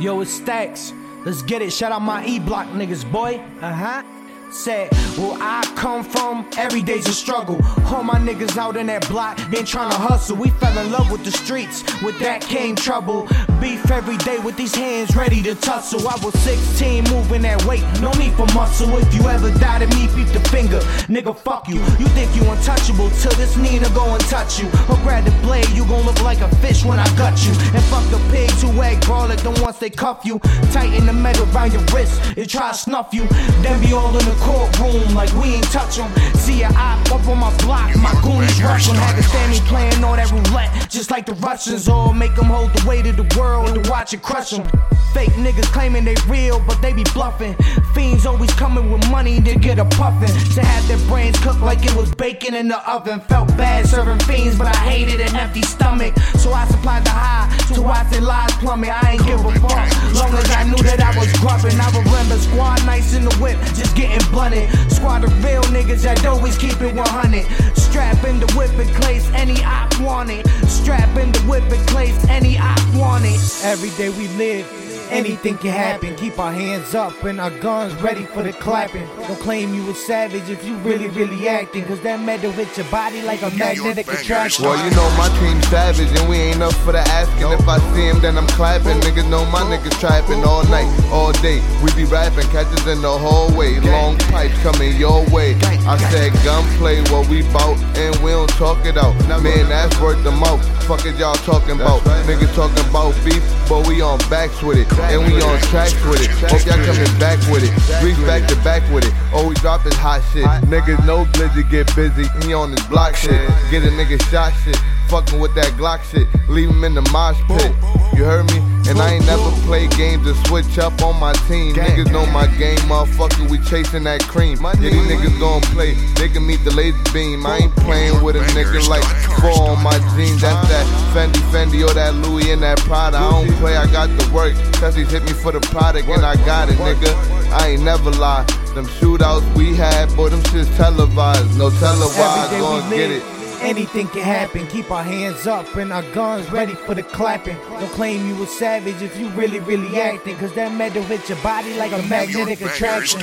Yo, it's Stacks. Let's get it. Shout out my E block niggas, boy. Uh huh. Said, where I come from, every day's a struggle. All my niggas out in that block, been trying to hustle. We fell in love with the streets, with that came trouble. Beef every day with these hands ready to tussle. I was 16, moving that weight, no need for muscle. If you ever die to me, beat the finger. Nigga, fuck you. You think you untouchable till this Nina go and touch you. Or grab the blade, you gon' look like a fish when I gut you. And fuck the pigs who egg garlic, the ones they cuff you. Tighten the metal around your wrist, and try to snuff you. Then be all in the like we ain't touch. See a op up on my block, my goonies rush 'em. To stand me playing all that roulette, just like the Russians. Or make 'em hold the weight of the world to watch it crush. Fake niggas claiming they real, but they be bluffing. Fiends always coming with money to get a puffin'. To have their brains cooked like it was bacon in the oven. Felt bad serving fiends, but I hated an empty stomach. So I supplied the high to watch their lives plummet. I ain't give a fuck, niggas that always keep it 100. Strap in the whip and place any op want it. Strap in the whip and place any op want it. Every day we live. Anything can happen. Keep our hands up and our guns ready for the clapping. Don't claim you a savage if you really, really acting. Cause that metal hit your body like a magnetic attraction. Well, you know my team's savage and we ain't up for the asking. If I see him, then I'm clapping. Niggas know my niggas trapping all night, all day. We be rapping, catches in the hallway. Long pipes coming your way. I said gunplay, what we bout, and we don't talk it out. Man, that's worth the mouth. Fuck it, y'all talking about. Niggas talking about beef, but we on backs with it. And we on track with it. Hope y'all coming back with it. Streets back to back with it. Oh, we drop hot shit. Niggas know Glizzy get busy. He on this block shit. Get a nigga shot shit. Fucking with that Glock shit. Leave him in the mosh pit. You heard me? And I ain't never played games to switch up on my team. Niggas know my game, motherfucker. We chasing that cream. Yeah, these niggas gon' play. They can meet the laser beam. I ain't playing with a nigga like four on my jeans. That's that Fendi, Fendi, or that Louis and that Prada. I don't play, I got the work. Tessie hit me for the product, and I got it, nigga. I ain't never lie. Them shootouts we had, boy, them shits televised. No televised, gon' get it. Anything can happen. Keep our hands up and our guns ready for the clapping. Don't claim you a savage if you really, really acting. Cause that metal hit your body like a magnetic attraction.